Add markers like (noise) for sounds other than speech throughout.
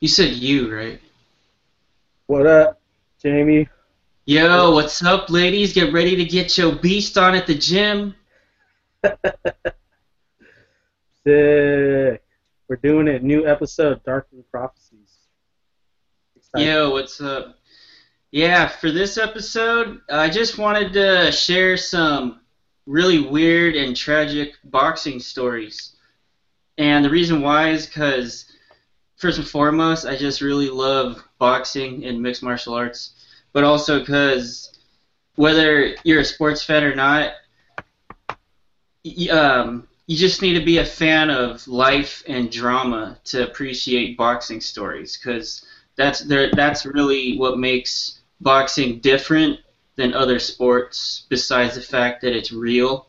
You said you, right? What up, Jamie? Yo, what's up, ladies? Get ready to get your beast on at the gym. (laughs) Sick. We're doing a new episode, Darkroom Prophecies. Excited. Yo, what's up? Yeah, for this episode, I just wanted to share some really weird and tragic boxing stories. And the reason why is because, first and foremost, I just really love boxing and mixed martial arts, but also because whether you're a sports fan or not, y- um, you just need to be a fan of life and drama to appreciate boxing stories because that's there, that's really what makes boxing different than other sports besides the fact that it's real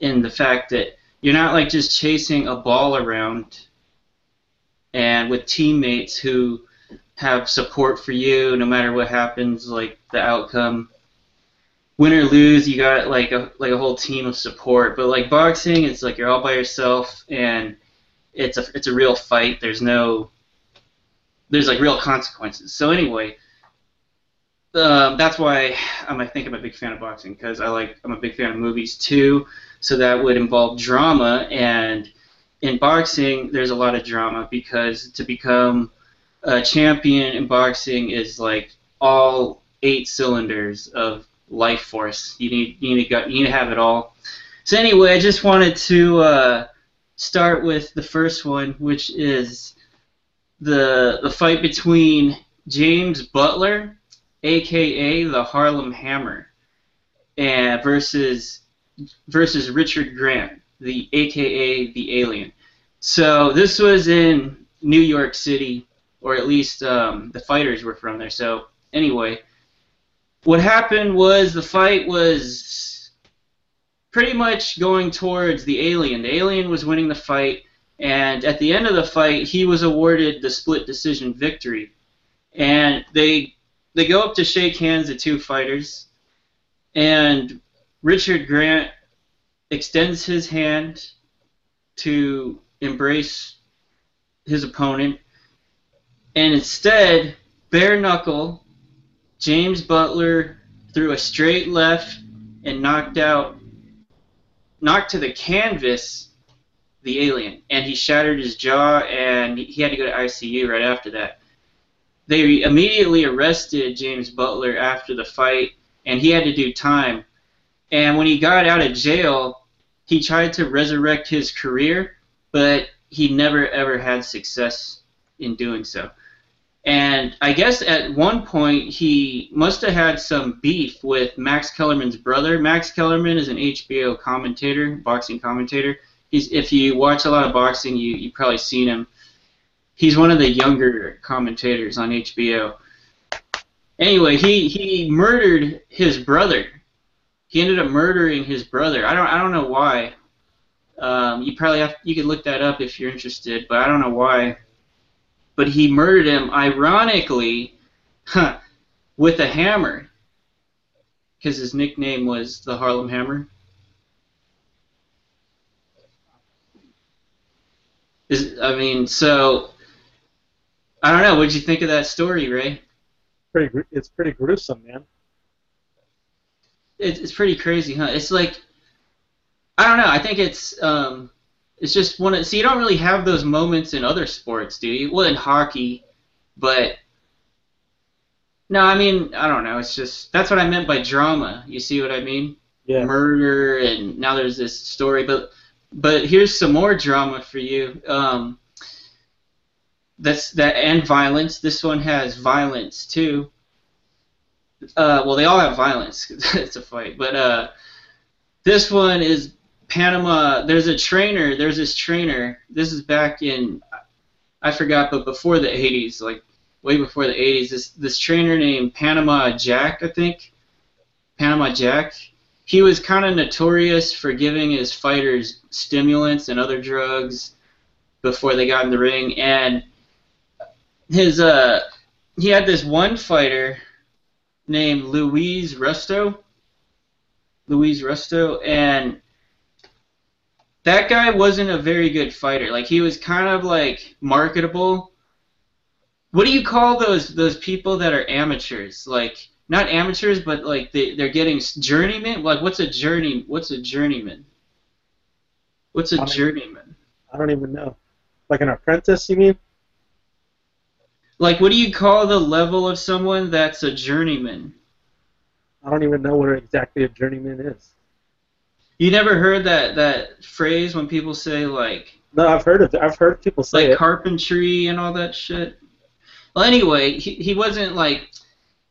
and the fact that you're not like just chasing a ball around and with teammates who have support for you no matter what happens like the outcome. Win or lose you got like a like a whole team of support. But like boxing it's like you're all by yourself and it's a it's a real fight. There's no there's like real consequences. So anyway um, that's why I think I'm a big fan of boxing because I like I'm a big fan of movies too. So that would involve drama, and in boxing there's a lot of drama because to become a champion in boxing is like all eight cylinders of life force. You need you need to go, you need to have it all. So anyway, I just wanted to uh, start with the first one, which is the the fight between James Butler aka the Harlem Hammer, and versus versus Richard Grant, the aka the Alien. So this was in New York City, or at least um, the fighters were from there. So anyway, what happened was the fight was pretty much going towards the Alien. The Alien was winning the fight, and at the end of the fight, he was awarded the split decision victory. And they they go up to shake hands, the two fighters, and Richard Grant extends his hand to embrace his opponent, and instead, bare knuckle, James Butler threw a straight left and knocked out, knocked to the canvas the alien, and he shattered his jaw, and he had to go to ICU right after that. They immediately arrested James Butler after the fight, and he had to do time. And when he got out of jail, he tried to resurrect his career, but he never ever had success in doing so. And I guess at one point he must have had some beef with Max Kellerman's brother. Max Kellerman is an HBO commentator, boxing commentator. He's if you watch a lot of boxing, you you probably seen him he's one of the younger commentators on HBO. Anyway, he he murdered his brother. He ended up murdering his brother. I don't I don't know why. Um, you probably have you could look that up if you're interested, but I don't know why. But he murdered him, ironically, huh, with a hammer, because his nickname was the Harlem Hammer. Is I mean, so I don't know. What'd you think of that story, Ray? Pretty, it's pretty gruesome, man. It, it's pretty crazy, huh? It's like I don't know. I think it's um, it's just one. Of, so you don't really have those moments in other sports, do you? Well, in hockey, but no. I mean, I don't know. It's just that's what I meant by drama. You see what I mean? Yeah. Murder, and now there's this story, but but here's some more drama for you. Um, that's that and violence. This one has violence too. Uh, well, they all have violence. (laughs) it's a fight, but uh, this one is Panama. There's a trainer. There's this trainer. This is back in I forgot, but before the 80s, like way before the 80s. This this trainer named Panama Jack, I think. Panama Jack. He was kind of notorious for giving his fighters stimulants and other drugs before they got in the ring, and his uh he had this one fighter named Luis Resto. Luis Resto and that guy wasn't a very good fighter. Like he was kind of like marketable, what do you call those those people that are amateurs? Like not amateurs, but like they they're getting journeyman. Like what's a journey? What's a journeyman? What's a I journeyman? I don't even know. Like an apprentice, you mean? Like what do you call the level of someone that's a journeyman? I don't even know what exactly a journeyman is. You never heard that that phrase when people say like No, I've heard of it. I've heard people say like it. carpentry and all that shit. Well, anyway, he he wasn't like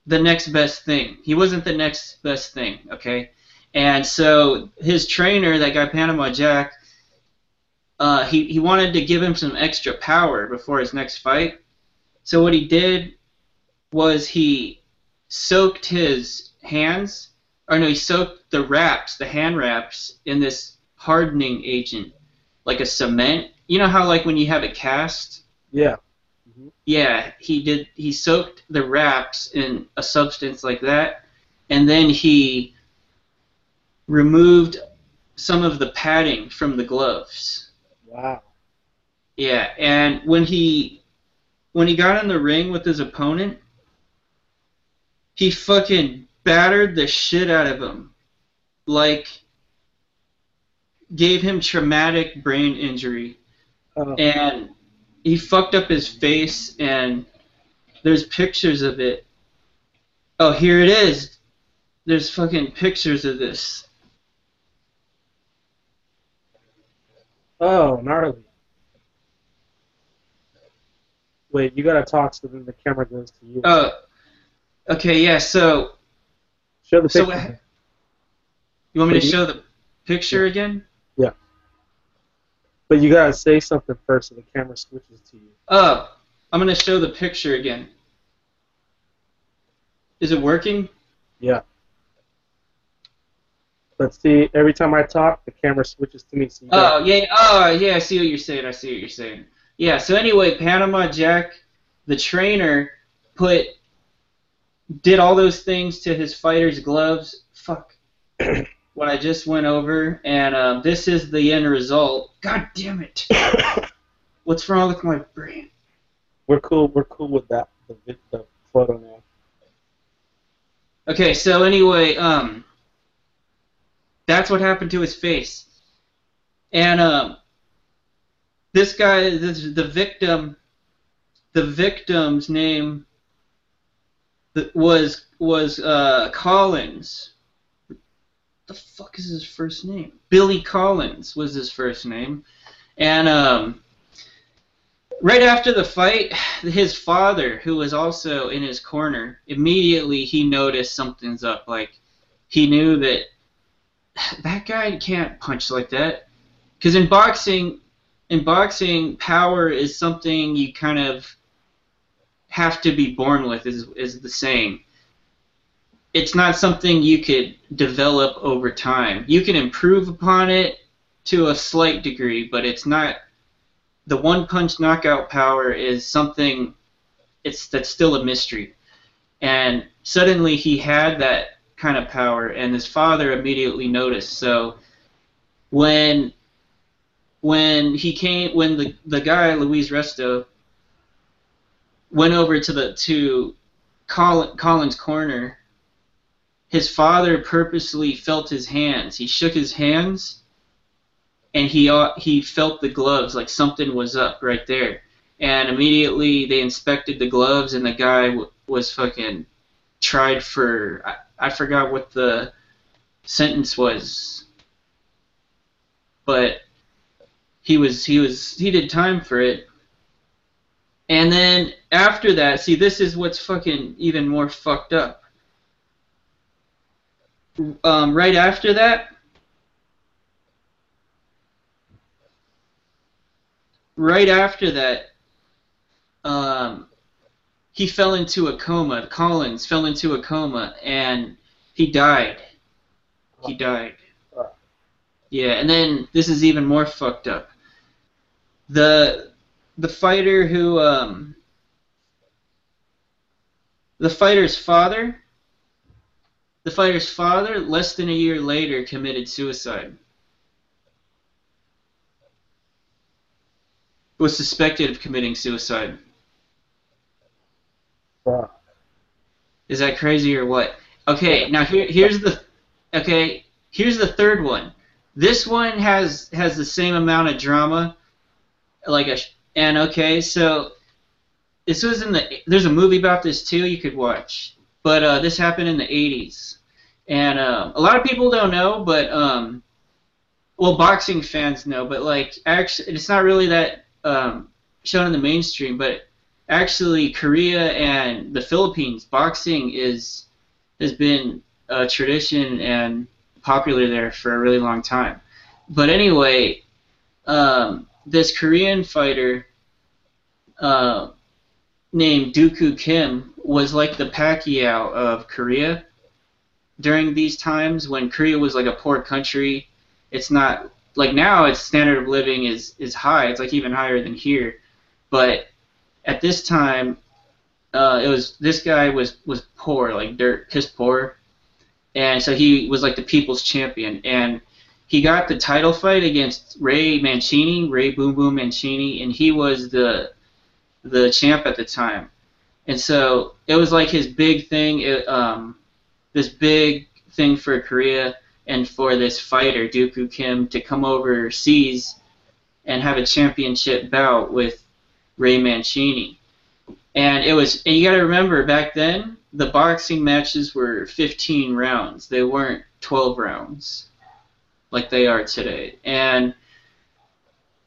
the next best thing. He wasn't the next best thing, okay? And so his trainer, that guy Panama Jack, uh, he he wanted to give him some extra power before his next fight. So what he did was he soaked his hands, or no, he soaked the wraps, the hand wraps, in this hardening agent, like a cement. You know how like when you have a cast, Yeah. yeah, he did. He soaked the wraps in a substance like that, and then he removed some of the padding from the gloves. Wow. Yeah, and when he when he got in the ring with his opponent, he fucking battered the shit out of him. Like gave him traumatic brain injury Uh, and he fucked up his face and there's pictures of it. Oh, here it is. There's fucking pictures of this. oh, gnarly. Wait, you gotta talk so then the camera goes to you. Oh, okay, yeah. So Show the so picture. Eh, you want me to show the picture again? Yeah. But you gotta say something first so the camera switches to you. Oh, I'm gonna show the picture again. Is it working? Yeah. But see, every time I talk, the camera switches to me. So gotta- Oh yeah, oh yeah, I see what you're saying. I see what you're saying. Yeah. So anyway, Panama Jack, the trainer, put did all those things to his fighters' gloves. Fuck. (clears throat) what I just went over, and um, this is the end result. God damn it! (laughs) What's wrong with my brain? we're cool. We're cool with that. The, the photo now. Okay, so anyway, um, that's what happened to his face, and um, this guy, this the victim, the victim's name was was uh, Collins. The fuck is his first name? Billy Collins was his first name, and um, right after the fight, (sighs) his father, who was also in his corner, immediately he noticed something's up. Like he knew that (sighs) that guy can't punch like that. Because in boxing, in boxing, power is something you kind of have to be born with. Is is the saying. It's not something you could develop over time. You can improve upon it to a slight degree, but it's not. The one punch knockout power is something. It's that's still a mystery, and suddenly he had that kind of power, and his father immediately noticed. So when when he came, when the the guy Luis Resto went over to the to Colin, Colin's corner, his father purposely felt his hands. He shook his hands, and he uh, he felt the gloves like something was up right there. And immediately they inspected the gloves, and the guy w- was fucking tried for I, I forgot what the sentence was, but he was he was he did time for it. And then after that, see this is what's fucking even more fucked up. Um, right after that, right after that, um, he fell into a coma. Collins fell into a coma and he died. He died. Yeah, and then this is even more fucked up. The the fighter who um the fighter's father the fighter's father less than a year later committed suicide. Was suspected of committing suicide. Fuck. Is that crazy or what? Okay, now here here's the okay here's the third one. This one has has the same amount of drama, like a and okay so this was in the there's a movie about this too you could watch, but uh, this happened in the 80s, and um, a lot of people don't know, but um, well boxing fans know, but like actually it's not really that um, shown in the mainstream, but actually Korea and the Philippines boxing is has been a tradition and popular there for a really long time. But anyway, um, this Korean fighter uh, named Duk Koo Kim was like the Pacquiao of Korea during these times when Korea was like a poor country. It's not like now its standard of living is is high. It's like even higher than here. But at this time, uh, it was this guy was was poor, like dirt, piss poor, and so he was like the people's champion, and he got the title fight against Ray Mancini, Ray Boom Boom Mancini, and he was the the champ at the time, and so it was like his big thing, it, um, this big thing for Korea and for this fighter Duk Koo Kim to come overseas and have a championship bout with Ray Mancini. And it was, and you got to remember back then, the boxing matches were 15 rounds. They weren't 12 rounds like they are today. And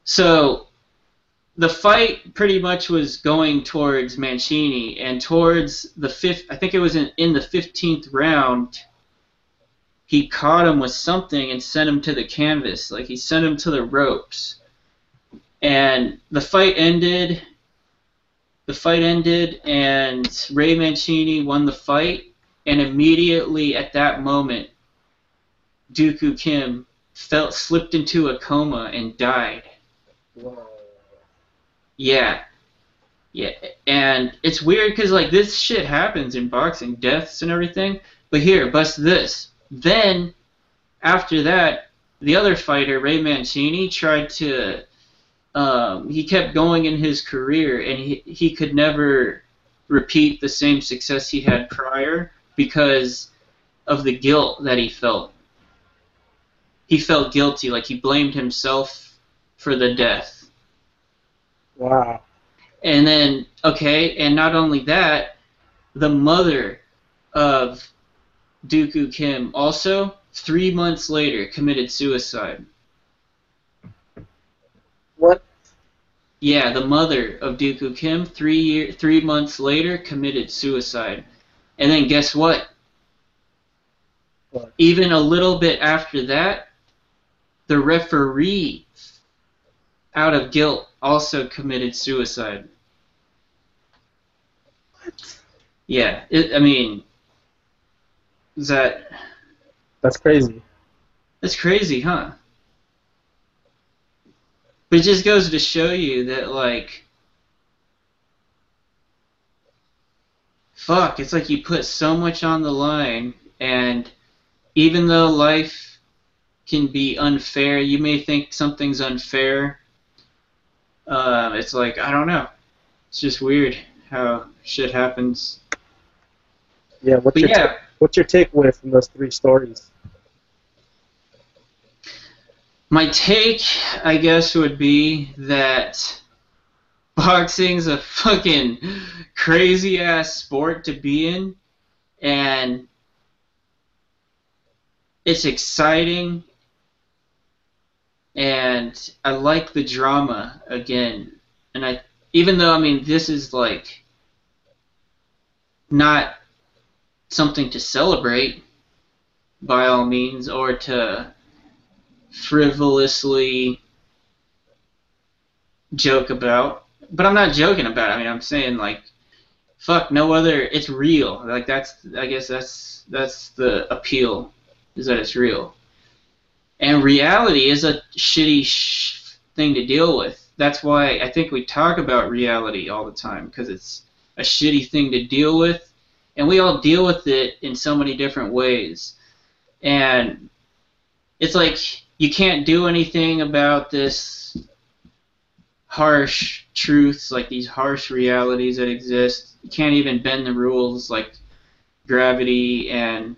so the fight pretty much was going towards Mancini, and towards the fifth, I think it was in, in the 15th round, he caught him with something and sent him to the canvas. Like he sent him to the ropes. And the fight ended. The fight ended, and Ray Mancini won the fight. And immediately at that moment, Duk Koo Kim felt slipped into a coma and died. Whoa. Yeah. Yeah, and it's weird because like this shit happens in boxing, deaths and everything. But here, bust this. Then, after that, the other fighter, Ray Mancini, tried to um, he kept going in his career, and he he could never repeat the same success he had prior because of the guilt that he felt. He felt guilty, like he blamed himself for the death. Wow. And then, okay, and not only that, the mother of Duk Koo Kim also, three months later, committed suicide. What? Yeah, the mother of Duk Koo Kim, three year, three months later, committed suicide. And then guess what? What? Even a little bit after that, the referee, out of guilt, also committed suicide. What? Yeah, it, I mean, is that That's crazy. that's crazy, huh? But it just goes to show you that, like, fuck, it's like you put so much on the line, and even though life can be unfair, you may think something's unfair. Um, it's like I don't know. It's just weird how shit happens. Yeah. What's But your yeah, ta- what's your takeaway from those three stories? My take, I guess, would be that boxing's a fucking crazy ass sport to be in, and it's exciting, and I like the drama again. And I, even though I mean, this is like not something to celebrate by all means, or to frivolously joke about. But I'm not joking about it. I mean, I'm saying like, fuck, no other. It's real. Like that's, I guess that's that's the appeal, is that it's real. And reality is a shitty sh- thing to deal with. That's why I think we talk about reality all the time because it's a shitty thing to deal with, and we all deal with it in so many different ways. And it's like you can't do anything about this harsh truths, like these harsh realities that exist. You can't even bend the rules, like gravity and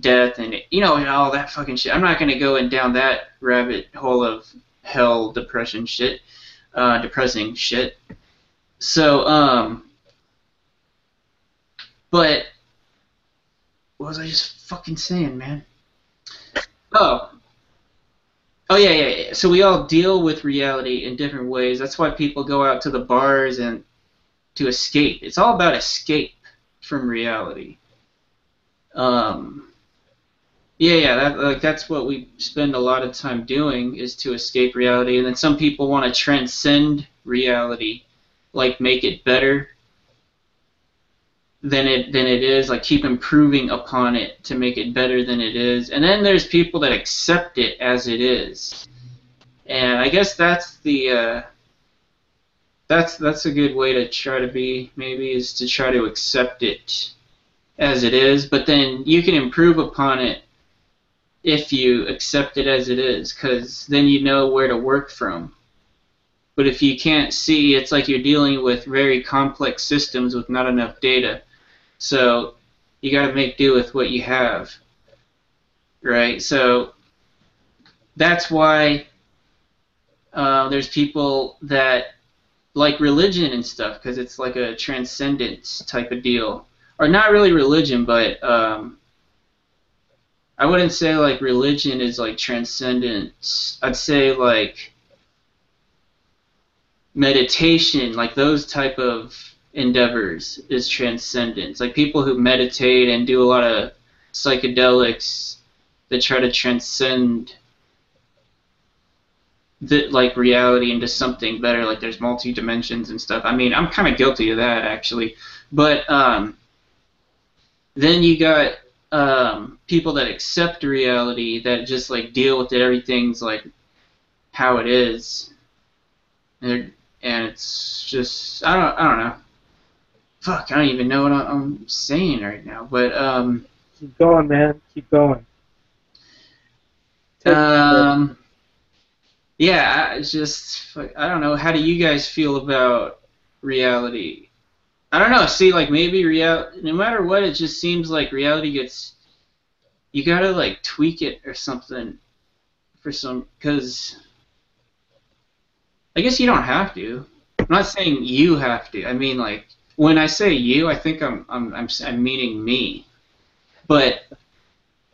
death and you know and all that fucking shit. I'm not gonna go in down that rabbit hole of hell depression shit, uh, depressing shit. So um, but what was I just fucking saying, man? Oh. Oh yeah, yeah, yeah. So we all deal with reality in different ways. That's why people go out to the bars and to escape. It's all about escape from reality. Um, yeah, yeah, that, like that's what we spend a lot of time doing is to escape reality, and then some people want to transcend reality, like make it better than it than it is, like keep improving upon it to make it better than it is, and then there's people that accept it as it is, and I guess that's the uh, that's that's a good way to try to be maybe is to try to accept it as it is, but then you can improve upon it if you accept it as it is, because then you know where to work from. But if you can't see, it's like you're dealing with very complex systems with not enough data. So you got to make do with what you have. Right? So that's why uh, there's people that like religion and stuff because it's like a transcendence type of deal, or not really religion, but um, I wouldn't say like religion is like transcendence. I'd say like meditation, like those type of endeavors, is transcendence. Like people who meditate and do a lot of psychedelics that try to transcend the, like reality into something better. Like there's multi dimensions and stuff. I mean, I'm kind of guilty of that actually. But um, then you got um, people that accept reality that just like deal with it. Everything's like how it is, and, and it's just I don't I don't know. Fuck, I don't even know what I'm saying right now. But um, keep going, man. Keep going. Take um yeah, it's just I don't know. How do you guys feel about reality? I don't know. See, like maybe real, no matter what, it just seems like reality gets. You gotta like tweak it or something, for some because. I guess you don't have to. I'm not saying you have to. I mean, like when I say you, I think I'm I'm I'm, I'm meaning me. But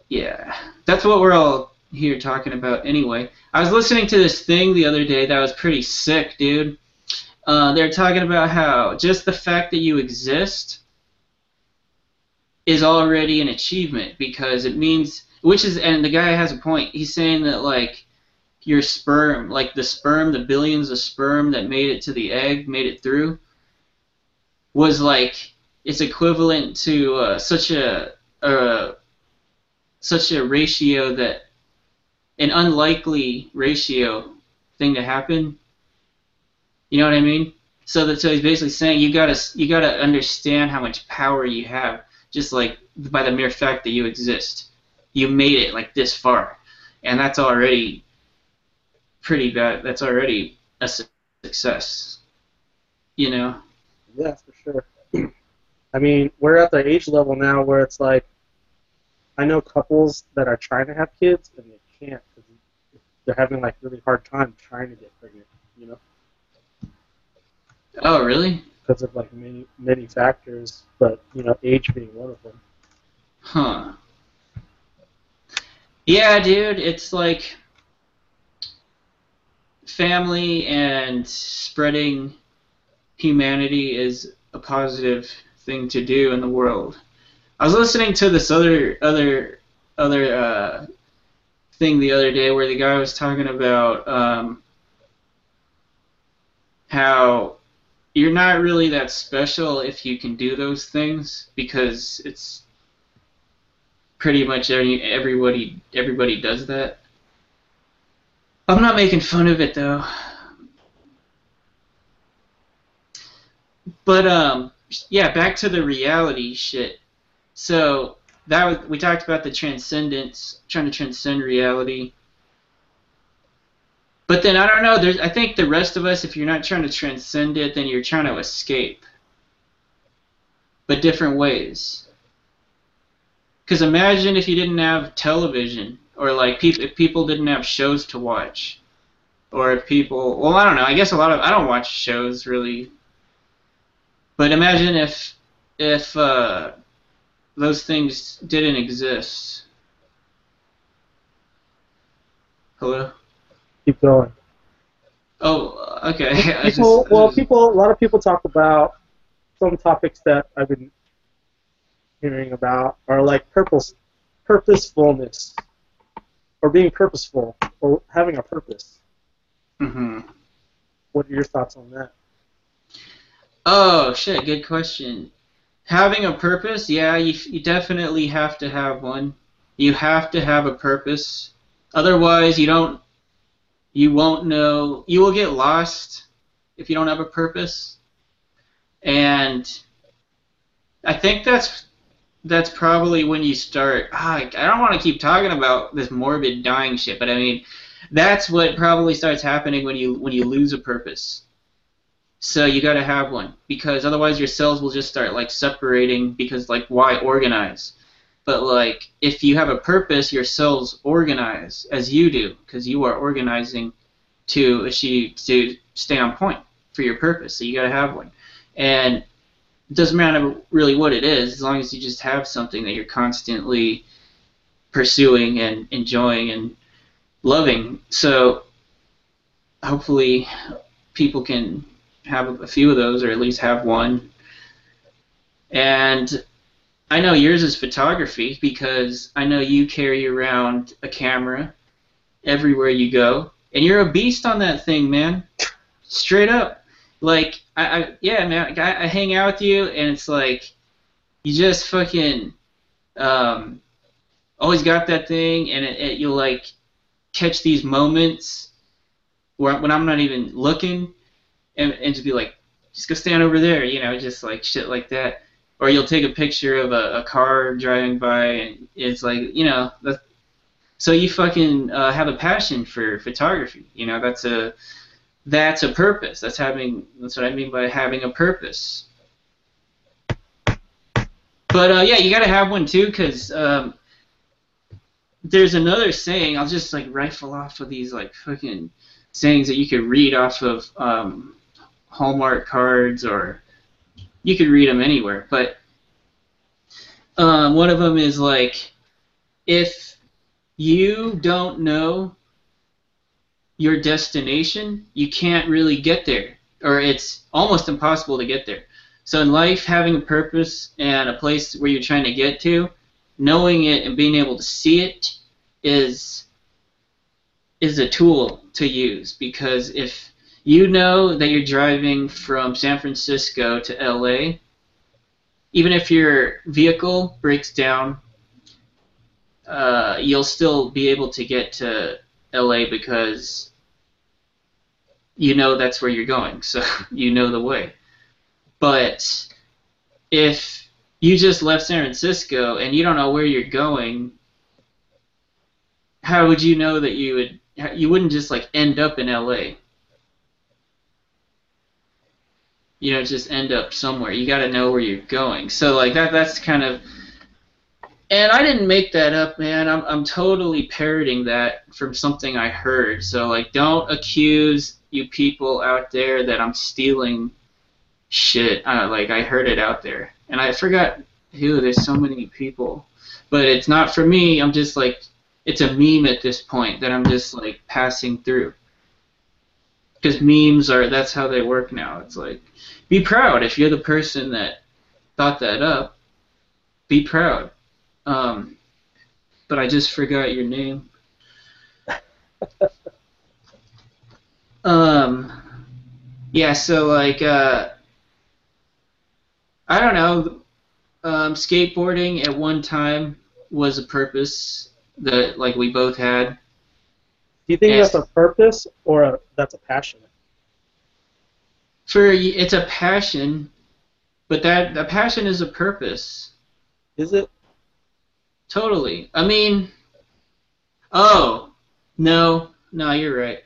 yeah, that's what we're all here talking about anyway. I was listening to this thing the other day that was pretty sick, dude. Uh, they're talking about how just the fact that you exist is already an achievement because it means, which is, and the guy has a point. He's saying that like your sperm, like the sperm, the billions of sperm that made it to the egg, made it through, was like it's equivalent to uh, such a, a such a ratio that an unlikely ratio thing to happen. You know what I mean? So that so he's basically saying you gotta you gotta understand how much power you have just like by the mere fact that you exist. You made it like this far, and that's already pretty bad. That's already a success. You know. Yeah, for sure. (clears throat) I mean, we're at the age level now where it's like, I know couples that are trying to have kids and they can't because they're having like really hard time trying to get pregnant. You know. Oh really? Because of like many many factors, but you know, age being one of them. Huh. Yeah, dude, it's like family and spreading humanity is a positive thing to do in the world. I was listening to this other other other uh, thing the other day where the guy was talking about um, how you're not really that special if you can do those things because it's pretty much every, everybody everybody does that. I'm not making fun of it though. But um yeah, back to the reality shit. So that was, we talked about the transcendence, trying to transcend reality. But then I don't know. There's I think the rest of us, if you're not trying to transcend it, then you're trying to escape. But different ways. Because imagine if you didn't have television, or like people if people didn't have shows to watch, or if people well I don't know. I guess a lot of I don't watch shows really. But imagine if if uh, those things didn't exist. Hello. Keep going. Oh, okay. (laughs) People, just- well, just- people, a lot of people talk about some topics that I've been hearing about are like purpose, purposefulness, or being purposeful, or having a purpose. Mhm. What are your thoughts on that? Oh shit, good question. Having a purpose, yeah, you, you definitely have to have one. You have to have a purpose. Otherwise, you don't. You won't know. You will get lost if you don't have a purpose. And I think that's that's probably when you start. Ah, I don't want to keep talking about this morbid dying shit, but I mean, that's what probably starts happening when you when you lose a purpose. So you got to have one because otherwise your cells will just start like separating because like why organize? But like if you have a purpose, your cells organize as you do because you are organizing to achieve to stay on point for your purpose. So you got to have one, and it doesn't matter really what it is as long as you just have something that you're constantly pursuing and enjoying and loving. So hopefully people can have a few of those, or at least have one. And I know yours is photography because I know you carry around a camera everywhere you go, and you're a beast on that thing, man. Straight up, like I, I yeah, man. I, I hang out with you, and it's like you just fucking um, always got that thing, and it, it, you'll like catch these moments where when I'm not even looking, and, and just be like, just go stand over there, you know, just like shit like that. Or you'll take a picture of a, a car driving by, and it's like, you know, so you fucking uh, have a passion for photography. You know, that's a that's a purpose. That's having that's what I mean by having a purpose. But uh, yeah, you gotta have one too, cause um, there's another saying. I'll just like rifle off of these like fucking sayings that you could read off of um, Hallmark cards, or you could read them anywhere. But um, one of them is like, if you don't know your destination, you can't really get there, or it's almost impossible to get there. So in life, having a purpose and a place where you're trying to get to, knowing it and being able to see it is is a tool to use because if you know that you're driving from San Francisco to LA, even if your vehicle breaks down, uh, you'll still be able to get to LA because you know that's where you're going, so (laughs) you know the way. But if you just left San Francisco and you don't know where you're going, how would you know that you would you wouldn't just like end up in LA. You know, just end up somewhere. You got to know where you're going. So like that that's kind of and I didn't make that up, man. I'm I'm totally parroting that from something I heard. So like don't accuse you people out there that I'm stealing shit. Uh, like I heard it out there. And I forgot who there's so many people. But it's not for me. I'm just like it's a meme at this point that I'm just like passing through. Because memes are that's how they work now. It's like be proud if you're the person that thought that up. Be proud. Um, but I just forgot your name. (laughs) um, yeah. So like, uh, I don't know. Um, skateboarding at one time was a purpose that like we both had. Do you think Yes. that's a purpose or a, that's a passion? For it's a passion, but that a passion is a purpose. Is it? Totally. I mean, oh no, no, you're right.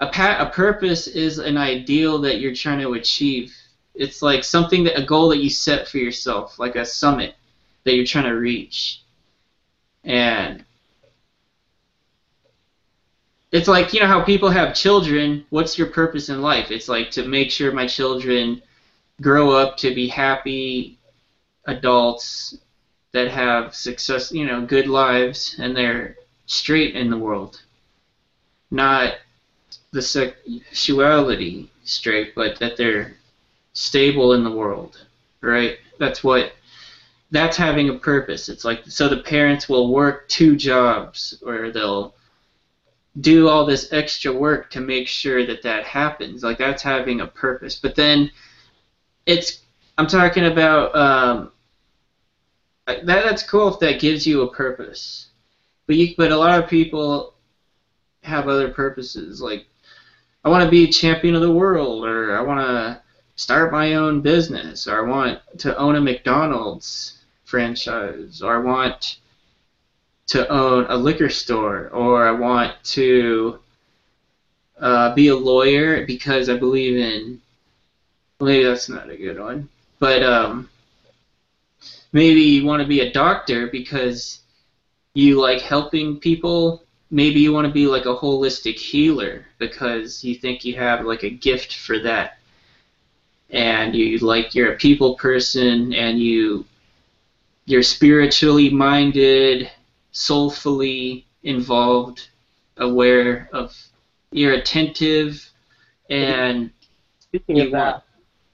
a pa- a purpose is an ideal that you're trying to achieve. It's like something that a goal that you set for yourself, like a summit that you're trying to reach. And it's like, you know how people have children, what's your purpose in life? It's like to make sure my children grow up to be happy adults that have success, you know, good lives and they're straight in the world. Not the sexuality straight, but that they're stable in the world, right? That's what that's having a purpose. It's like so the parents will work two jobs or they'll do all this extra work to make sure that that happens. Like that's having a purpose. But then it's I'm talking about um, that. That's cool if that gives you a purpose. But you, but a lot of people have other purposes. Like I want to be a champion of the world, or I want to start my own business, or I want to own a McDonald's franchise, or I want to own a liquor store, or I want to uh, be a lawyer because I believe in. Maybe that's not a good one, but um, maybe you want to be a doctor because you like helping people maybe you want to be like a holistic healer because you think you have like a gift for that and you like you're a people person and you you're spiritually minded soulfully involved aware of you're attentive and speaking of that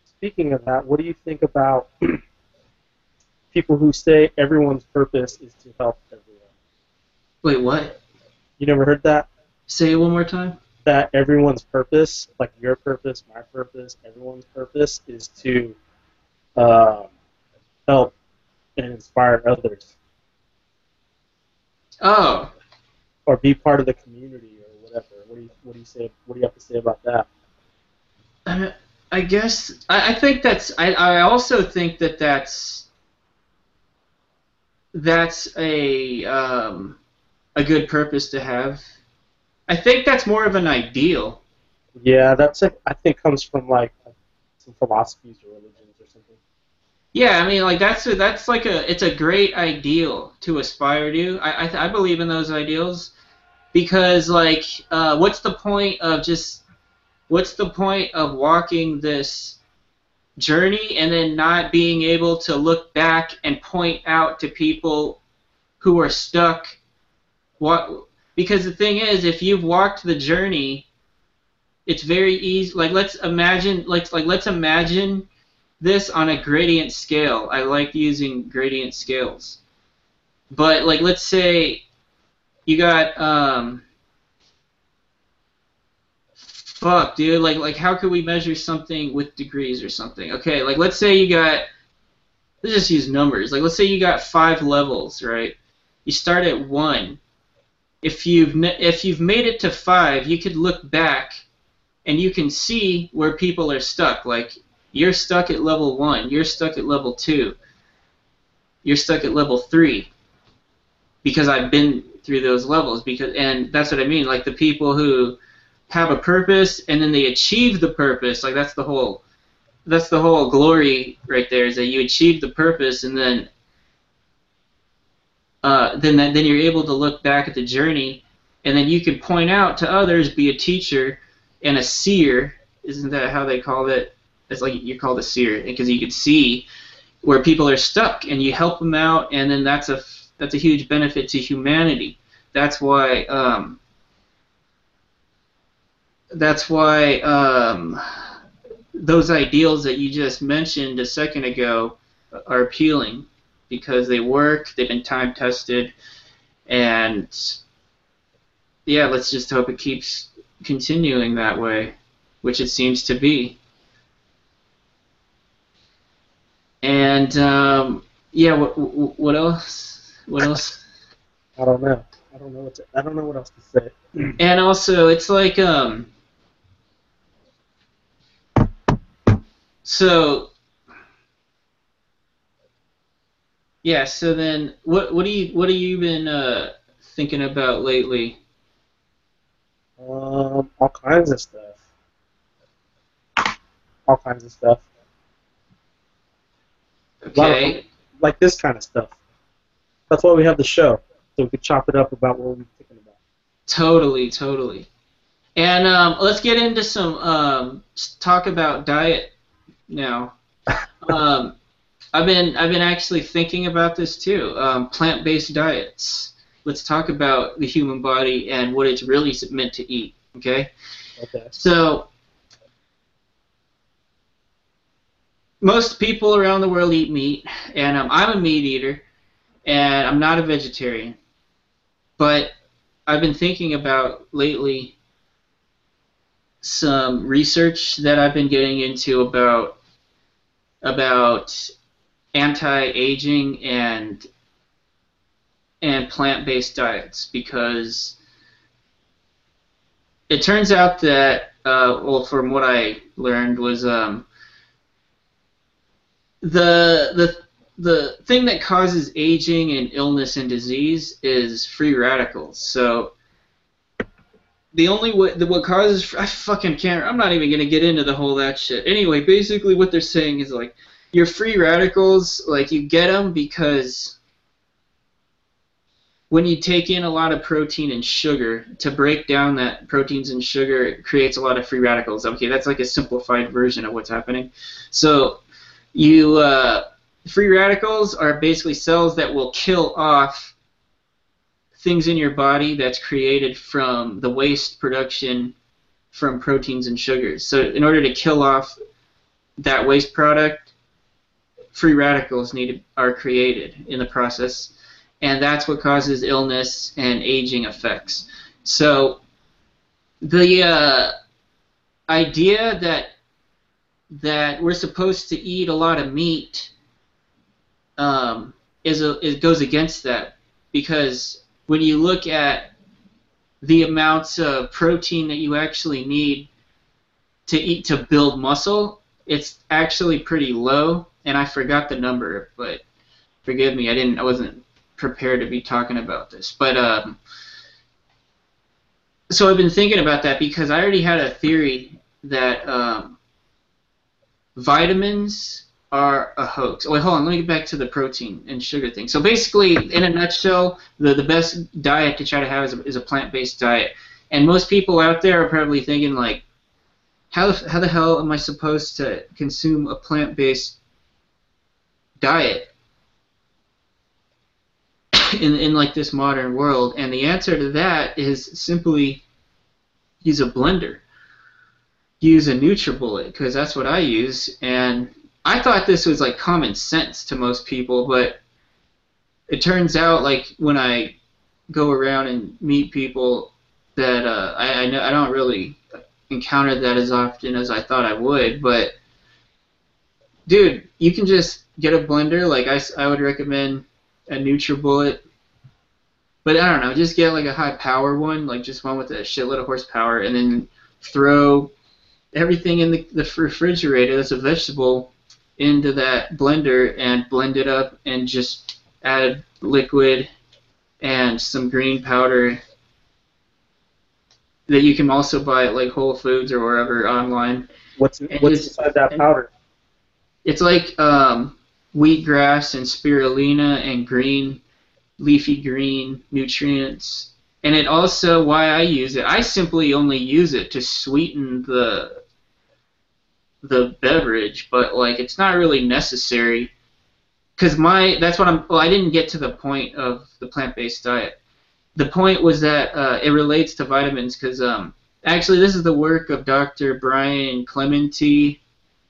speaking of that what do you think about (clears throat) people who say everyone's purpose is to help everyone wait what you never heard that? Say it one more time. That everyone's purpose, like your purpose, my purpose, everyone's purpose, is to uh, help and inspire others. Oh. Or be part of the community or whatever. What do you What do you say? What do you have to say about that? Uh, I guess I, I think that's. I, I also think that that's that's a um, a good purpose to have. I think that's more of an ideal. Yeah, that's a, I think comes from like some philosophies or something. Yeah, I mean, like that's a, that's like a it's a great ideal to aspire to. I I, I believe in those ideals because like uh, what's the point of just what's the point of walking this journey and then not being able to look back and point out to people who are stuck what? Because the thing is, if you've walked the journey, it's very easy. Like let's imagine, like like let's imagine this on a gradient scale. I like using gradient scales. But like let's say you got um fuck dude like like how could we measure something with degrees or something okay like let's say you got let's just use numbers like let's say you got five levels right you start at one if you've if you've made it to five, you could look back and you can see where people are stuck. Like you're stuck at level one, you're stuck at level two, you're stuck at level three, because I've been through those levels. Because and that's what I mean. Like the people who have a purpose and then they achieve the purpose. Like that's the whole that's the whole glory right there is that you achieve the purpose and then uh, then that, then you're able to look back at the journey, and then you can point out to others, be a teacher and a seer. Isn't that how they call it? It's like you're called a seer because you can see where people are stuck, and you help them out, and then that's a that's a huge benefit to humanity. That's why. Um, that's why um, those ideals that you just mentioned a second ago are appealing because they work, they've been time tested, and yeah, let's just hope it keeps continuing that way, which it seems to be. And um, yeah, what, what else? What else? I don't know. I don't know what to, I don't know what else to say. and also, it's like um. So Yeah. So then, what what do you what have you been uh, thinking about lately? Um, all kinds of stuff. All kinds of stuff. Lot of Okay. Like this kind of stuff. That's why we have the show. So we could chop it up about what we're thinking about. Totally, totally. And um, let's get into some um, talk about diet now. (laughs) um, I've been I've been actually thinking about this too. Um, plant-based diets. Let's talk about the human body and what it's really meant to eat. Okay. Okay. So most people around the world eat meat, and um, I'm a meat eater, and I'm not a vegetarian. But I've been thinking about lately some research that I've been getting into about about anti-aging and and plant-based diets because it turns out that uh, well from what I learned was um, the the the thing that causes aging and illness and disease is free radicals. So the only way the, what causes I fucking can't I'm not even gonna get into the whole that shit. Anyway, basically what they're saying is like your free radicals like you get them because when you take in a lot of protein and sugar to break down that proteins and sugar it creates a lot of free radicals. Okay, that's like a simplified version of what's happening. So you uh, free radicals are basically cells that will kill off things in your body that's created from the waste production from proteins and sugars. So in order to kill off that waste product, free radicals need are created in the process, and that's what causes illness and aging effects. So the uh, idea that that we're supposed to eat a lot of meat um, is a, it goes against that because when you look at the amounts of protein that you actually need to eat to build muscle, it's actually pretty low. And I forgot the number, but forgive me, I didn't, I wasn't prepared to be talking about this. But um, so I've been thinking about that because I already had a theory that um, vitamins are a hoax. Wait, hold on. Let me get back to the protein and sugar thing. So basically, in a nutshell, the, the best diet to try to have is a, is a plant-based diet. And most people out there are probably thinking like, how how the hell am I supposed to consume a plant-based diet in in like this modern world? And the answer to that is simply use a blender use a NutriBullet because that's what I use. And I thought this was like common sense to most people, but it turns out like when I go around and meet people that uh, I I, know, I don't really encounter that as often as I thought I would. But dude, you can just get a blender. Like I, I would recommend a NutriBullet. But I don't know, just get like a high power one, like just one with a shitload of horsepower, and then throw everything in the, the refrigerator that's a vegetable into that blender and blend it up and just add liquid and some green powder that you can also buy at like Whole Foods or wherever online. What's And what's inside that powder? It's like um, wheatgrass and spirulina and green, leafy green nutrients. And it also, why I use it, I simply only use it to sweeten the the beverage, but like it's not really necessary. Cause my, that's what I'm. Well, I didn't get to the point of the plant-based diet. The point was that uh, it relates to vitamins. Cause um, actually, this is the work of Dr. Brian Clementi.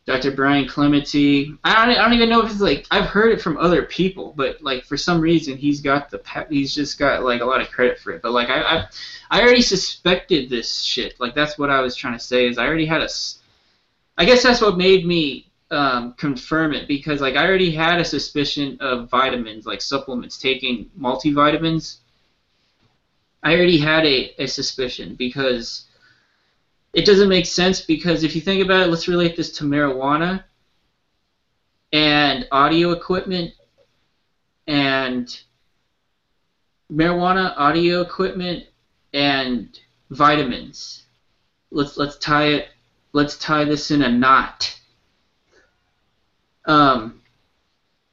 Dr. Brian Clementi. I don't, I don't even know if it's like I've heard it from other people, but like for some reason he's got the he's just got like a lot of credit for it. But like I I, I already suspected this shit. Like that's what I was trying to say is I already had a. I guess that's what made me um, confirm it because like I already had a suspicion of vitamins like supplements taking multivitamins. I already had a, a suspicion because it doesn't make sense because if you think about it, let's relate this to marijuana and audio equipment and marijuana, audio equipment, and vitamins. Let's let's tie it. Let's tie this in a knot. Um,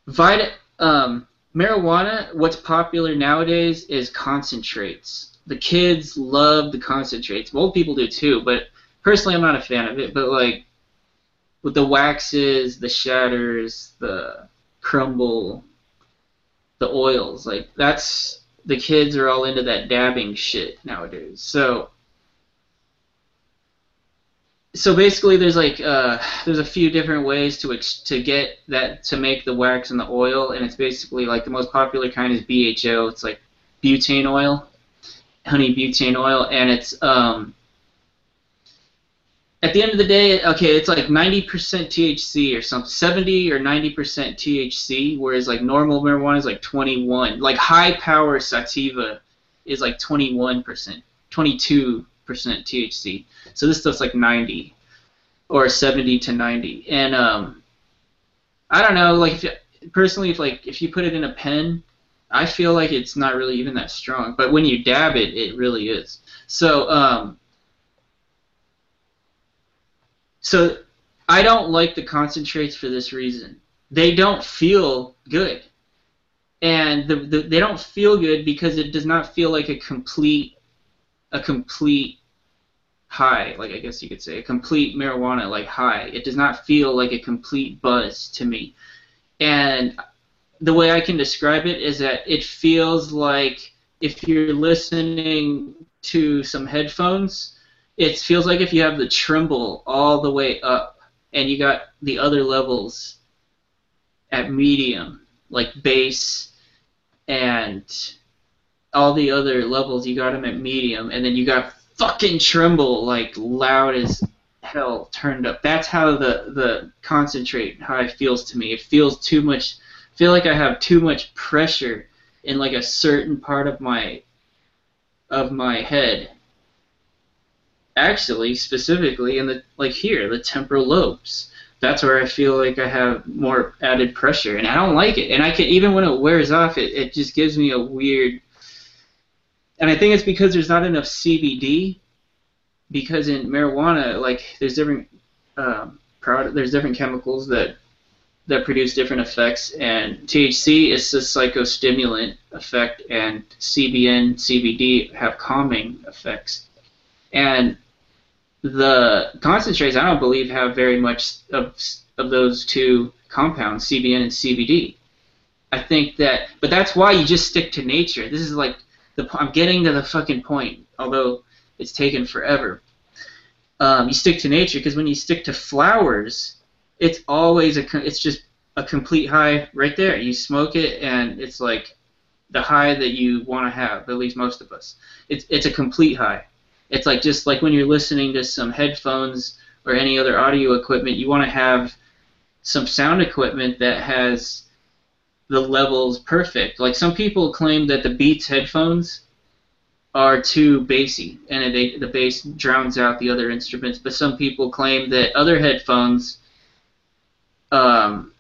vita, um, marijuana. What's popular nowadays is concentrates. The kids love the concentrates. Old people do too, but personally, I'm not a fan of it. But like with the waxes, the shatters, the crumble, the oils, like that's the kids are all into that dabbing shit nowadays. So so basically there's like uh, there's a few different ways to to get that to make the wax and the oil and it's basically like the most popular kind is BHO it's like butane oil honey butane oil and it's um at the end of the day okay it's like 90% THC or something 70 or 90% THC whereas like normal marijuana is like 21 like high power sativa is like 21% 22 percent THC. So this stuff's like 90 or 70 to 90. And um, I don't know, like if you, personally, if like if you put it in a pen, I feel like it's not really even that strong. But when you dab it, it really is. So um, so I don't like the concentrates for this reason. They don't feel good. And the, the, they don't feel good because it does not feel like a complete a complete high, like I guess you could say, a complete marijuana like high. It does not feel like a complete buzz to me. And the way I can describe it is that it feels like if you're listening to some headphones, it feels like if you have the tremble all the way up and you got the other levels at medium, like bass and all the other levels, you got them at medium, and then you got fucking tremble like loud as hell turned up. That's how the the concentrate high feels to me. It feels too much. feel like I have too much pressure in like a certain part of my of my head. Actually, specifically in the like here, the temporal lobes. That's where I feel like I have more added pressure, and I don't like it. And I can even when it wears off, it, it just gives me a weird and I think it's because there's not enough CBD. Because in marijuana, like there's different um, product, there's different chemicals that that produce different effects, and THC is a psychostimulant effect, and CBN, CBD have calming effects, and the concentrates I don't believe have very much of of those two compounds, CBN and CBD. I think that, but that's why you just stick to nature. This is like the I'm getting to the fucking point, although it's taken forever. Um, you stick to nature because when you stick to flowers, it's always a it's just a complete high right there. You smoke it and it's like the high that you want to have. At least most of us. It's it's a complete high. It's like just like when you're listening to some headphones or any other audio equipment, you want to have some sound equipment that has the levels perfect. Like some people claim that the Beats headphones are too bassy and they, the bass drowns out the other instruments. But some people claim that other headphones, um,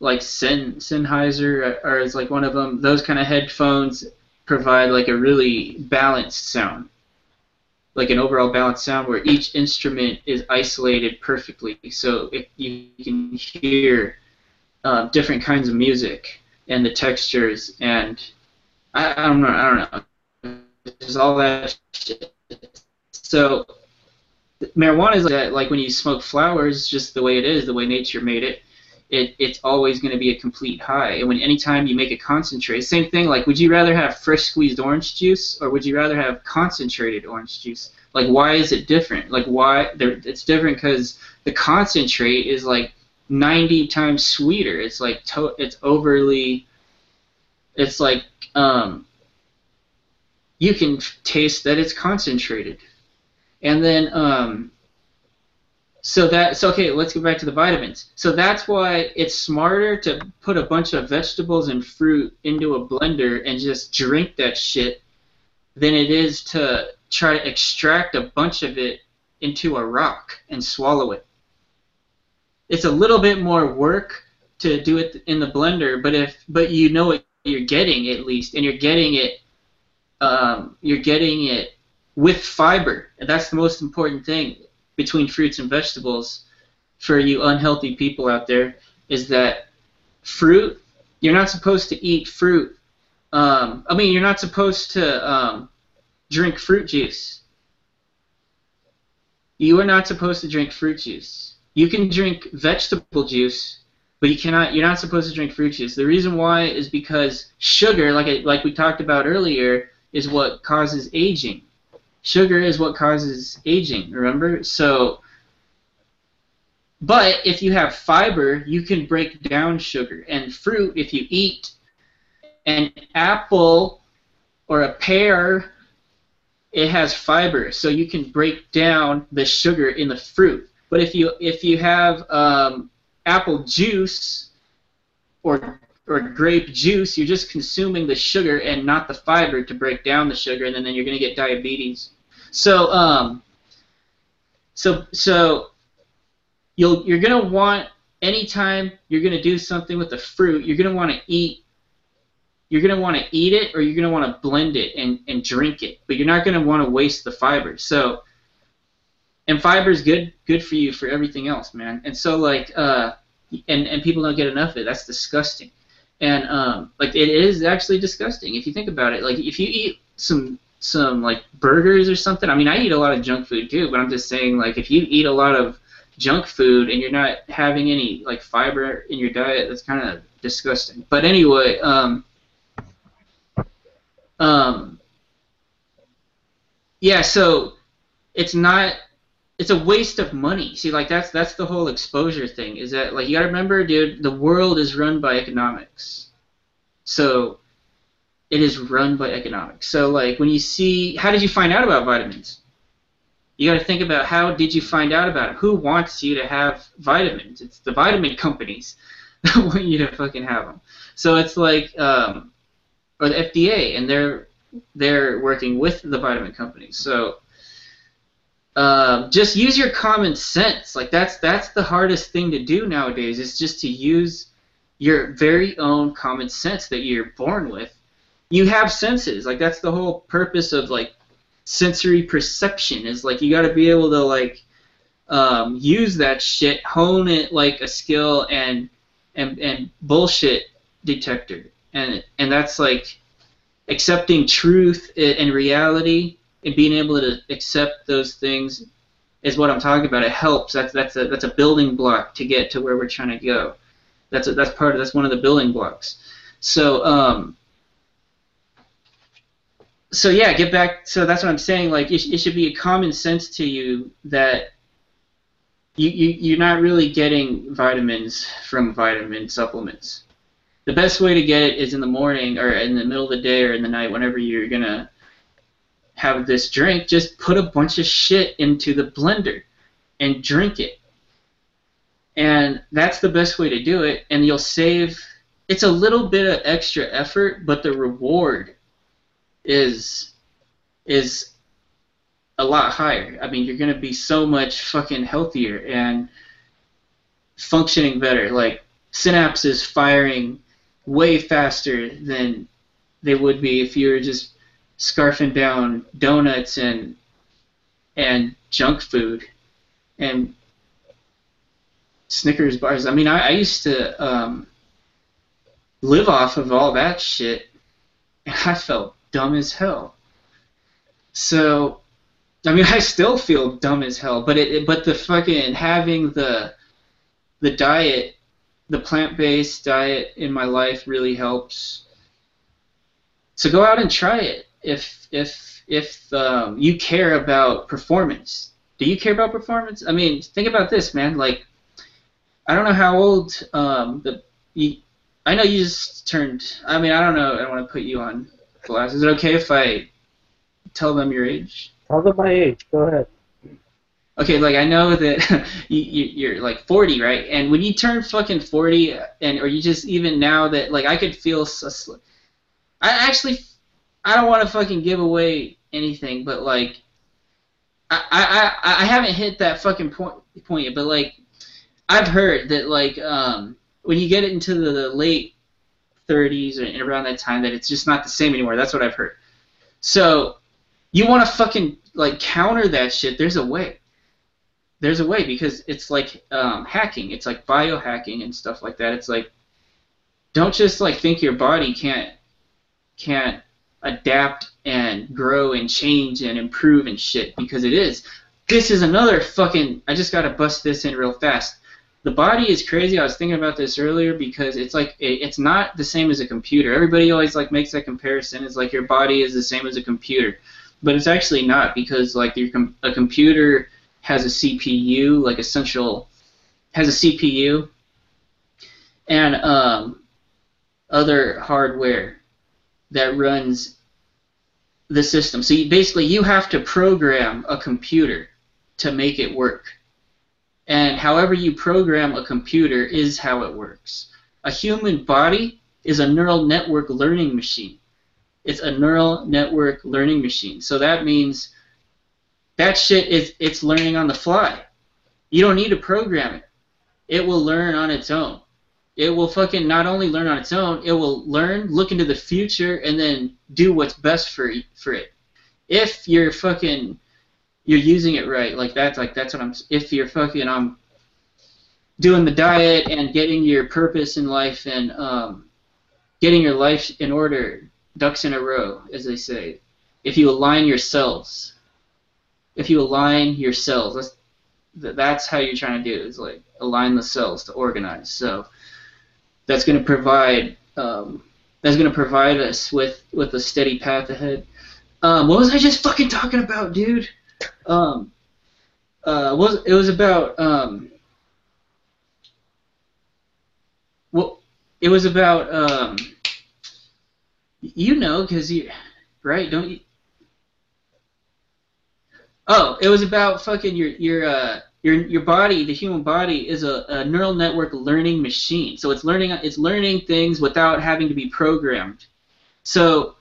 like Sen, Sennheiser or is like one of them, those kind of headphones provide like a really balanced sound. Like an overall balanced sound where each instrument is isolated perfectly, so if you can hear uh, different kinds of music and the textures and I, I don't know I don't know there's all that shit. So marijuana is like, like when you smoke flowers, just the way it is, the way nature made it. It, it's always going to be a complete high. And when anytime you make a concentrate, same thing. Like, would you rather have fresh squeezed orange juice or would you rather have concentrated orange juice? Like, why is it different? Like, why? It's different because the concentrate is like 90 times sweeter. It's like to- it's overly it's like um you can taste that it's concentrated. And then um so that so okay, let's go back to the vitamins. So that's why it's smarter to put a bunch of vegetables and fruit into a blender and just drink that shit than it is to try to extract a bunch of it into a rock and swallow it it's a little bit more work to do it in the blender, but if but you know what you're getting at least, and you're getting it, um, you're getting it with fiber. And that's the most important thing between fruits and vegetables for you unhealthy people out there is that fruit, you're not supposed to eat fruit. Um, I mean, you're not supposed to um, drink fruit juice. You are not supposed to drink fruit juice. You can drink vegetable juice, but you cannot. You're not supposed to drink fruit juice. The reason why is because sugar, like I, like we talked about earlier, is what causes aging. Sugar is what causes aging. Remember, so. But if you have fiber, you can break down sugar. And fruit, if you eat an apple or a pear it has fiber, so you can break down the sugar in the fruit. But if you if you have um, apple juice or or grape juice, you're just consuming the sugar and not the fiber to break down the sugar, and then, then you're going to get diabetes. So um, so so you'll you're going to want anytime you're going to do something with the fruit, you're going to want to eat you're going to want to eat it or you're going to want to blend it and, and drink it, but you're not going to want to waste the fiber. So, and fiber is good good for you for everything else, man. And so like, uh, and and people don't get enough of it. That's disgusting. And um, like it is actually disgusting if you think about it. Like if you eat some some like burgers or something. I mean, I eat a lot of junk food too, but I'm just saying like if you eat a lot of junk food and you're not having any like fiber in your diet, that's kind of disgusting. But anyway, um, um, yeah, so it's not it's a waste of money. See, like that's that's the whole exposure thing. Is that like you gotta remember, dude, the world is run by economics. So it is run by economics. So like when you see how did you find out about vitamins? You gotta think about how did you find out about it? Who wants you to have vitamins? It's the vitamin companies (laughs) that want you to fucking have them. So it's like um, or the FDA, and they're they're working with the vitamin companies. So uh, just use your common sense. Like that's that's the hardest thing to do nowadays. Is just to use your very own common sense that you're born with. You have senses. Like that's the whole purpose of like sensory perception. Is like you got to be able to like um, use that shit, hone it like a skill, and and and bullshit detector and and that's like accepting truth and reality and being able to accept those things is what I'm talking about. It helps. That's that's a that's a building block to get to where we're trying to go. That's a, that's part of that's one of the building blocks. So um. So yeah, get back. So that's what I'm saying. Like it, it should be a common sense to you that you, you you're not really getting vitamins from vitamin supplements the best way to get it is in the morning or in the middle of the day or in the night whenever you're gonna have this drink just put a bunch of shit into the blender and drink it. And that's the best way to do it. And you'll save it's a little bit of extra effort but the reward is is a lot higher. I mean you're going to be so much fucking healthier and functioning better. Like synapses firing way faster than they would be if you were just scarfing down donuts and and junk food and Snickers bars. I mean, I, I used to um, live off of all that shit, and I felt dumb as hell. So, I mean, (laughs) I still feel dumb as hell, but it, but the fucking having the the diet the plant-based diet in my life really helps. So go out and try it if if if um, you care about performance. Do you care about performance? I mean, think about this, man. Like, I don't know how old um, the you, I know you just turned. I mean, I don't know. I don't want to put you on blast. Is it okay if I tell them your age? Tell them my age. Go ahead okay, like I know that (laughs) you, you're like 40, right? And when you turn fucking 40, and or you just even now that like I could feel, so, I actually, I don't want to fucking give away anything, but like, I, I I haven't hit that fucking point point yet, but like, I've heard that like um when you get into the, late 30s and around that time that it's just not the same anymore. That's what I've heard. So you want to fucking like counter that shit, there's a way. There's a way because it's like um, hacking. It's like biohacking and stuff like that. It's like don't just like think your body can't can't adapt and grow and change and improve and shit because it is. This is another fucking. I just gotta bust this in real fast. The body is crazy. I was thinking about this earlier because it's like it, it's not the same as a computer. Everybody always like makes that comparison. It's like your body is the same as a computer, but it's actually not because like your com- a computer has a CPU, like a central has a CPU, and um, other hardware that runs the system. So you, basically, you have to program a computer to make it work. And however you program a computer is how it works. A human body is a neural network learning machine. It's a neural network learning machine. So that means that shit is it's learning on the fly. You don't need to program it. It will learn on its own. It will fucking not only learn on its own, it will learn, look into the future, and then do what's best for for it. If you're fucking you're using it right, like that's like that's what I'm. If you're fucking um doing the diet and getting your purpose in life and um, getting your life in order, ducks in a row, as they say. If you align your cells, if you align your cells, that's that's how you're trying to do. Is like align the cells to organize. So that's going to provide um, that's going to provide us with with a steady path ahead. Um, what was I just fucking talking about, dude? Um, uh, was it was about um, well, it was about um, you know, because you right, don't you? Oh, it was about fucking your your uh your your body, the human body, is a, a neural network learning machine. So it's learning it's learning things without having to be programmed. So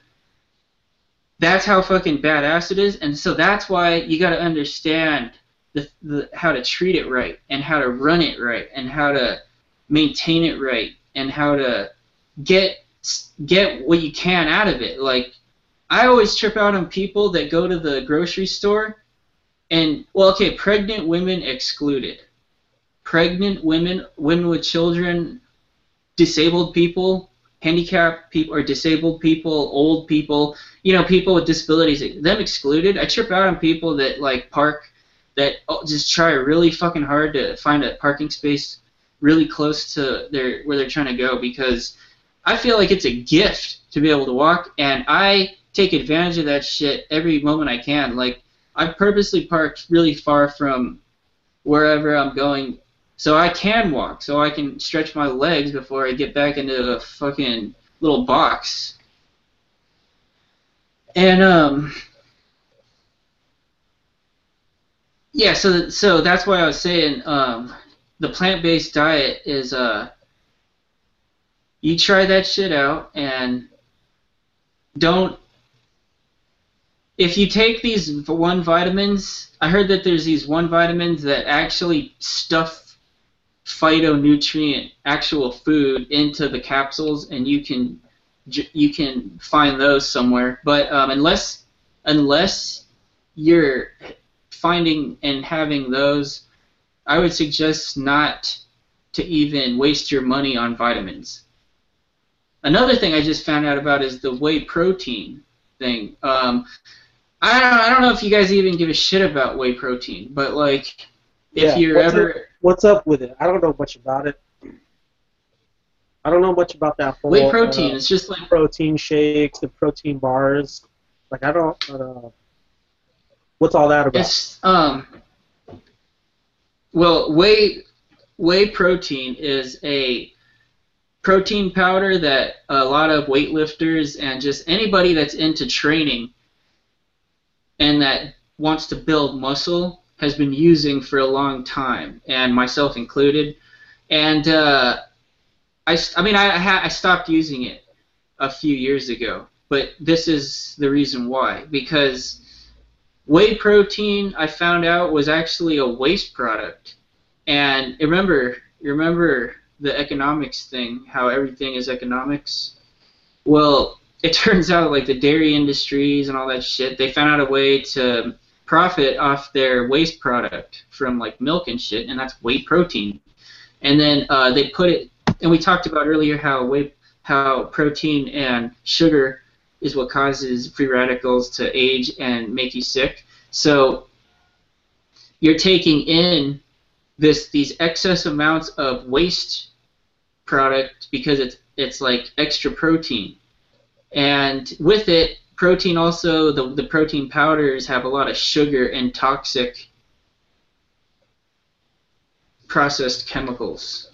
that's how fucking badass it is, and so that's why you got to understand the, the how to treat it right, and how to run it right, and how to maintain it right, and how to get get what you can out of it. Like I always trip out on people that go to the grocery store and well, okay, pregnant women excluded. Pregnant women, women with children, disabled people, handicapped people, or disabled people, old people, you know, people with disabilities, them excluded. I trip out on people that like park, that oh, just try really fucking hard to find a parking space really close to their where they're trying to go because I feel like it's a gift to be able to walk, and I take advantage of that shit every moment I can. Like I purposely parked really far from wherever I'm going so I can walk, so I can stretch my legs before I get back into the fucking little box. And um yeah, so so that's why I was saying um the plant-based diet is uh you try that shit out and don't if you take these one vitamins, I heard that there's these one vitamins that actually stuff phytonutrient actual food into the capsules, and you can you can find those somewhere. But um, unless unless you're finding and having those, I would suggest not to even waste your money on vitamins. Another thing I just found out about is the whey protein thing. Um, I don't, I don't know if you guys even give a shit about whey protein, but like, if Yeah, you're what's ever, Up, what's up with it? I don't know much about it. I don't know much about that whole whey protein, uh, it's just like protein shakes, the protein bars. Like I don't. Uh, what's all that about? it's um, well, whey whey protein is a protein powder that a lot of weightlifters and just anybody that's into training and that wants to build muscle has been using for a long time, and myself included. And uh, I, I mean, I, I stopped using it a few years ago, but this is the reason why. Because whey protein, I found out, was actually a waste product. And remember, remember the economics thing, how everything is economics? Well, it turns out like the dairy industries and all that shit, they found out a way to profit off their waste product from like milk and shit, and that's whey protein. And then uh, they put it, and we talked about earlier how whey, how protein and sugar is what causes free radicals to age and make you sick. So you're taking in this these excess amounts of waste product because it's it's like extra protein. And with it, protein also the, the protein powders have a lot of sugar and toxic processed chemicals.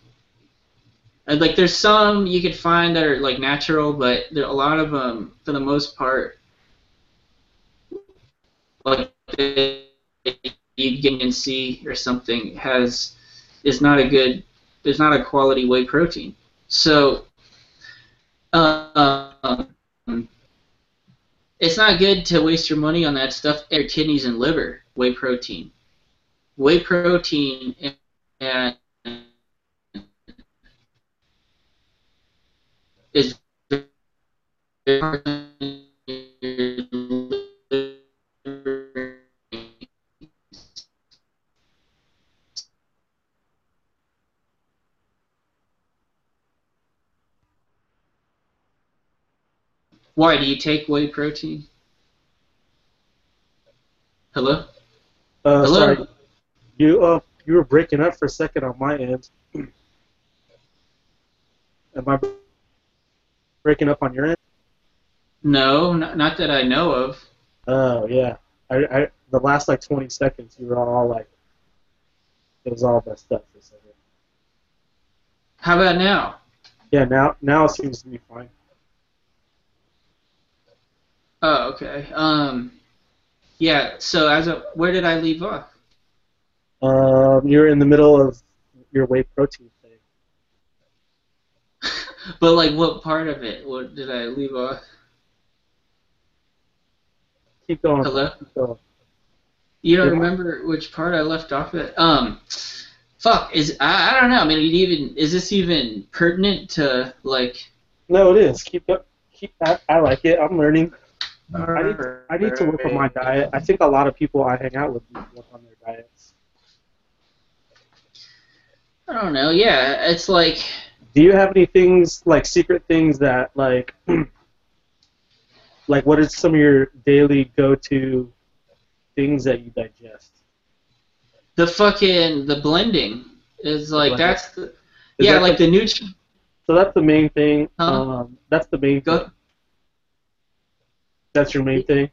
And like there's some you could find that are like natural, but there a lot of them for the most part like you can see or something has is not a good there's not a quality whey protein. So um, it's not good to waste your money on that stuff. Your kidneys and liver, whey protein, whey protein, and is Why do you take whey protein? Hello. Uh, Hello? Sorry. You uh, you were breaking up for a second on my end. Am I breaking up on your end? No, not, not that I know of. Oh yeah. I, I the last like 20 seconds you were all like it was all messed up for a second. How about now? Yeah, now now it seems to be fine. Oh, okay. Um, yeah. So as a, where did I leave off? Um, you're in the middle of your whey protein thing. (laughs) but like, what part of it? What did I leave off? Keep going. Hello. Keep going. You don't Yeah. remember which part I left off at? Um, fuck. Is I, I don't know. I mean, it even is this even pertinent to like? No, it is. Keep up. Keep. I, I like it. I'm learning. I need, I need to work on my diet. I think a lot of people I hang out with need to work on their diets. I don't know. Yeah, it's like Do you have any things like secret things that like (clears throat) like what is some of your daily go-to things that you digest? the fucking the blending is like Blending. that's the, yeah that like the nutri So that's the main thing. Huh? Um, that's the main. Go- Thing. That's your main thing.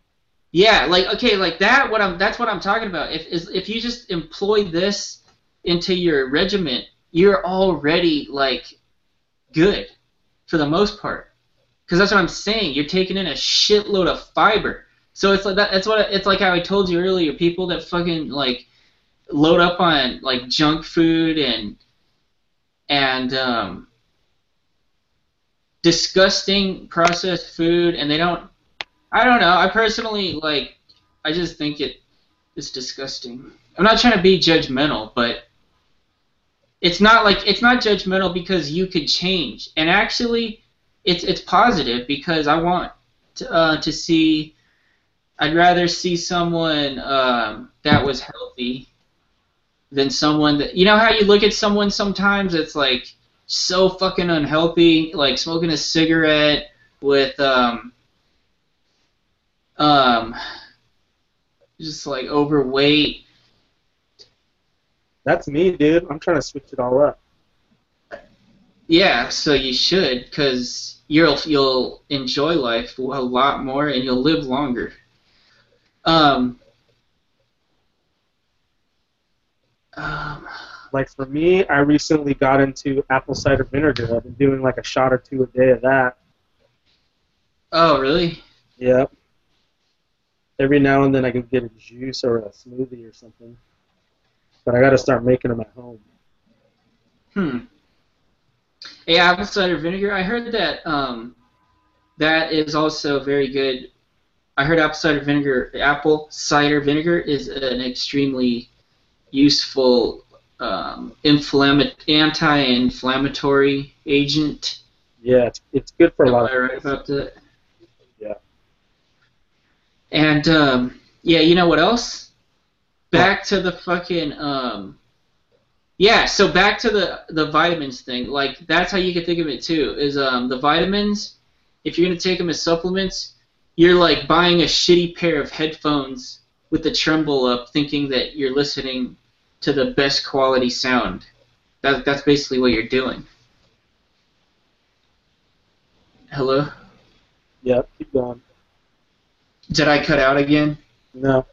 Yeah, like okay, like that. What I'm that's what I'm talking about. If is if you just employ this into your regiment, you're already like good for the most part. Because that's what I'm saying. You're taking in a shitload of fiber. So it's like that. That's what it's like. How I told you earlier. People that fucking like load up on like junk food and and um, disgusting processed food, and they don't I don't know. I personally like. I just think it is disgusting. I'm not trying to be judgmental, but it's not like it's not judgmental because you could change, and actually, it's it's positive because I want to, uh, to see. I'd rather see someone um, that was healthy than someone that you know how you look at someone sometimes it's like so fucking unhealthy, like smoking a cigarette with um, um, just like overweight. That's me, dude. I'm trying to switch it all up. Yeah, so you should, because you'll you'll enjoy life a lot more and you'll live longer. Um, um, Like for me, I recently got into apple cider vinegar. I've been doing like a shot or two a day of that. oh, really? Yep. Every now and then I can get a juice or a smoothie or something. But I got to start making them at home. Hmm. Yeah, apple cider vinegar. I heard that um, that is also very good. I heard apple cider vinegar. Apple cider vinegar is an extremely useful um, inflamma- anti-inflammatory agent. Yeah, it's, it's good for a Am lot I of right about that? And um, yeah, you know what else? back to the fucking um. Yeah, so back to the the vitamins thing. Like that's how you can think of it too. Is um the vitamins, if you're gonna take them as supplements, you're like buying a shitty pair of headphones with the tremble up, thinking that you're listening to the best quality sound. That that's basically what you're doing. Hello. Yeah, keep going. Did I cut out again? No.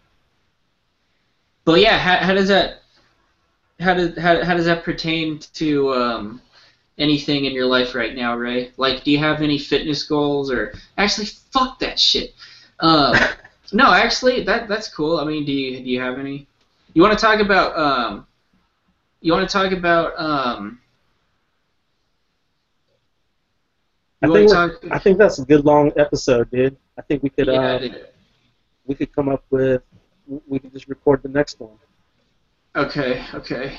But yeah, how, how does that how does how, how does that pertain to um, anything in your life right now, Ray? Like, do you have any fitness goals or actually fuck that shit? Um, (laughs) no, actually, that that's cool. I mean, do you do you have any? You want to talk about um, you want to talk about um. I think I think that's a good long episode, dude. I think we could yeah, uh, dude. we could come up with we could just record the next one. Okay, okay.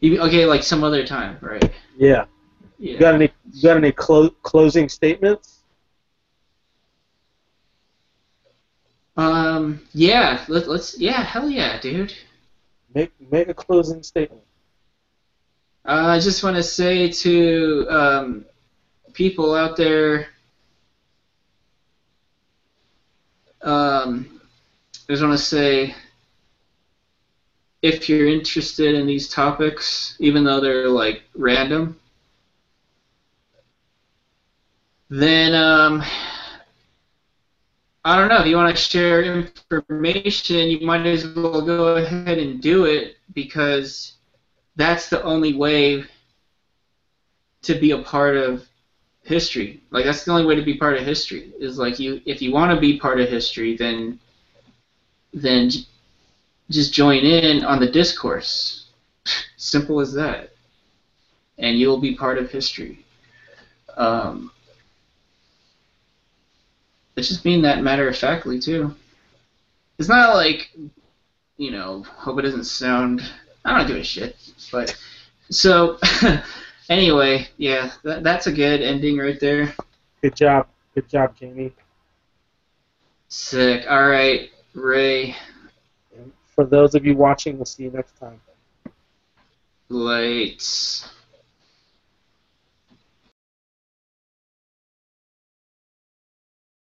You, okay, like some other time, right? Yeah. Yeah. You got any you got any clo- closing statements? Um. Yeah. Let, let's. Yeah. Hell yeah, dude. Make make a closing statement. Uh, I just want to say to um, people out there. Um, I just want to say, if you're interested in these topics, even though they're like random, then um, I don't know. If you want to share information, you might as well go ahead and do it because that's the only way to be a part of history. Like that's the only way to be part of history is like you if you want to be part of history then then j- just join in on the discourse. (laughs) Simple as that. And you'll be part of history. Um, it's just being that matter of factly too. It's not like you know, hope it doesn't sound I don't give a shit. But so (laughs) anyway, yeah, that, that's a good ending right there. Good job. Good job, Jamie. Sick. All right, Ray. For those of you watching, we'll see you next time. Lights.